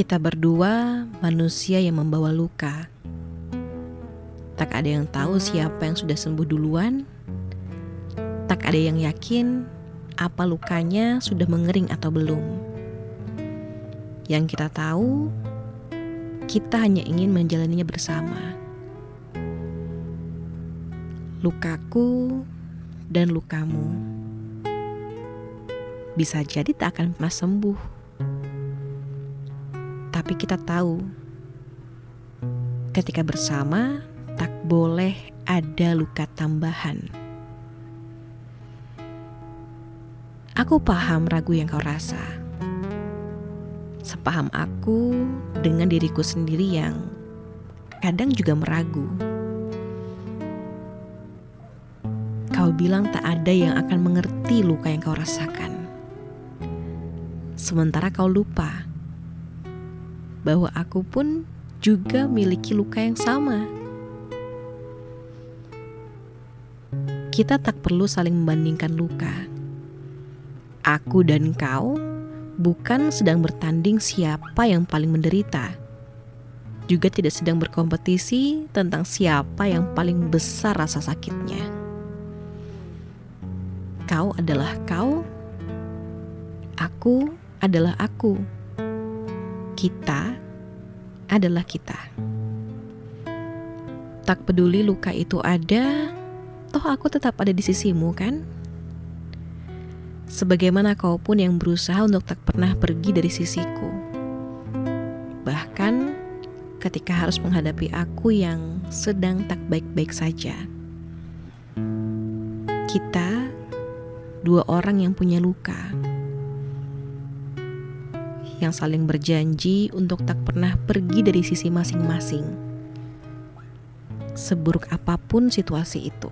Kita berdua manusia yang membawa luka. Tak ada yang tahu siapa yang sudah sembuh duluan. Tak ada yang yakin apa lukanya sudah mengering atau belum. Yang kita tahu, kita hanya ingin menjalaninya bersama. Lukaku dan lukamu bisa jadi tak akan pernah sembuh tapi kita tahu ketika bersama tak boleh ada luka tambahan. Aku paham ragu yang kau rasa. Sepaham aku dengan diriku sendiri yang kadang juga meragu. Kau bilang tak ada yang akan mengerti luka yang kau rasakan. Sementara kau lupa bahwa aku pun juga miliki luka yang sama. Kita tak perlu saling membandingkan luka. Aku dan kau bukan sedang bertanding siapa yang paling menderita. Juga tidak sedang berkompetisi tentang siapa yang paling besar rasa sakitnya. Kau adalah kau, aku adalah aku kita adalah kita. Tak peduli luka itu ada, toh aku tetap ada di sisimu kan? Sebagaimana kau pun yang berusaha untuk tak pernah pergi dari sisiku. Bahkan ketika harus menghadapi aku yang sedang tak baik-baik saja. Kita dua orang yang punya luka yang saling berjanji untuk tak pernah pergi dari sisi masing-masing. Seburuk apa pun situasi itu.